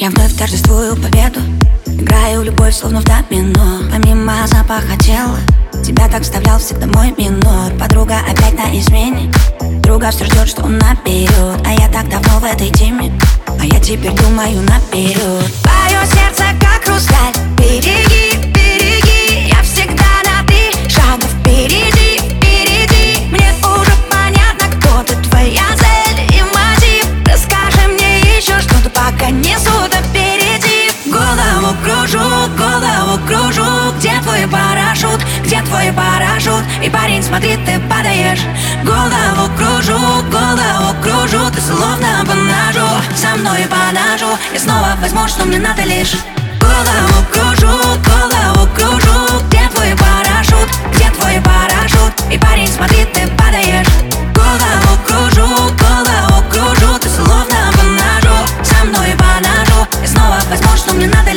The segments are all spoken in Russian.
Я вновь торжествую победу. Играю любовь, словно в домино. Помимо запаха тела Тебя так вставлял всегда мой минор. Подруга опять на измене. Друга все ждет, что он наберет А я так давно в этой теме. А я теперь думаю наперед И парень, смотри, ты падаешь. Голову кружу, голову кружу Ты словно по ножу, со мной по ножу Я снова возьму, что мне надо лишь. Голову кружу, голову кружу Где твой парашют, где твой парашют? И парень, смотри, ты падаешь. Голову кружу, голову кружу Ты словно по ножу, со мной по ножу Я снова возьму, что мне надо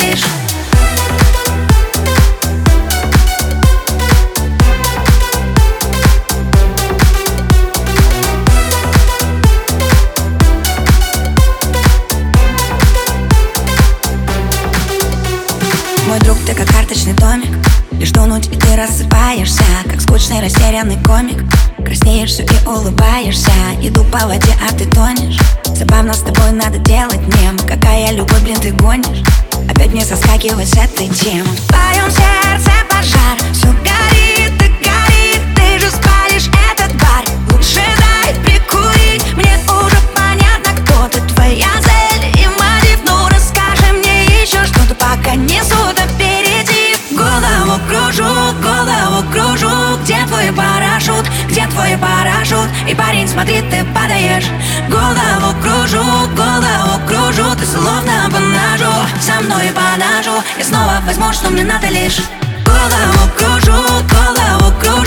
Мой друг, ты как карточный домик. Лишь тонуть и ты рассыпаешься Как скучный растерянный комик. Краснеешь и улыбаешься Иду по воде, а ты тонешь. Забавно с тобой надо делать нем. Какая любовь, блин, ты гонишь? Опять мне соскакивать с этой темы. В твоем сердце пожар Все парашют И парень, смотри, ты падаешь. Голову кружу, голову кружу Ты словно по ножу, со мной по ножу Я снова возьму, что мне надо лишь. Голову кружу, голову кружу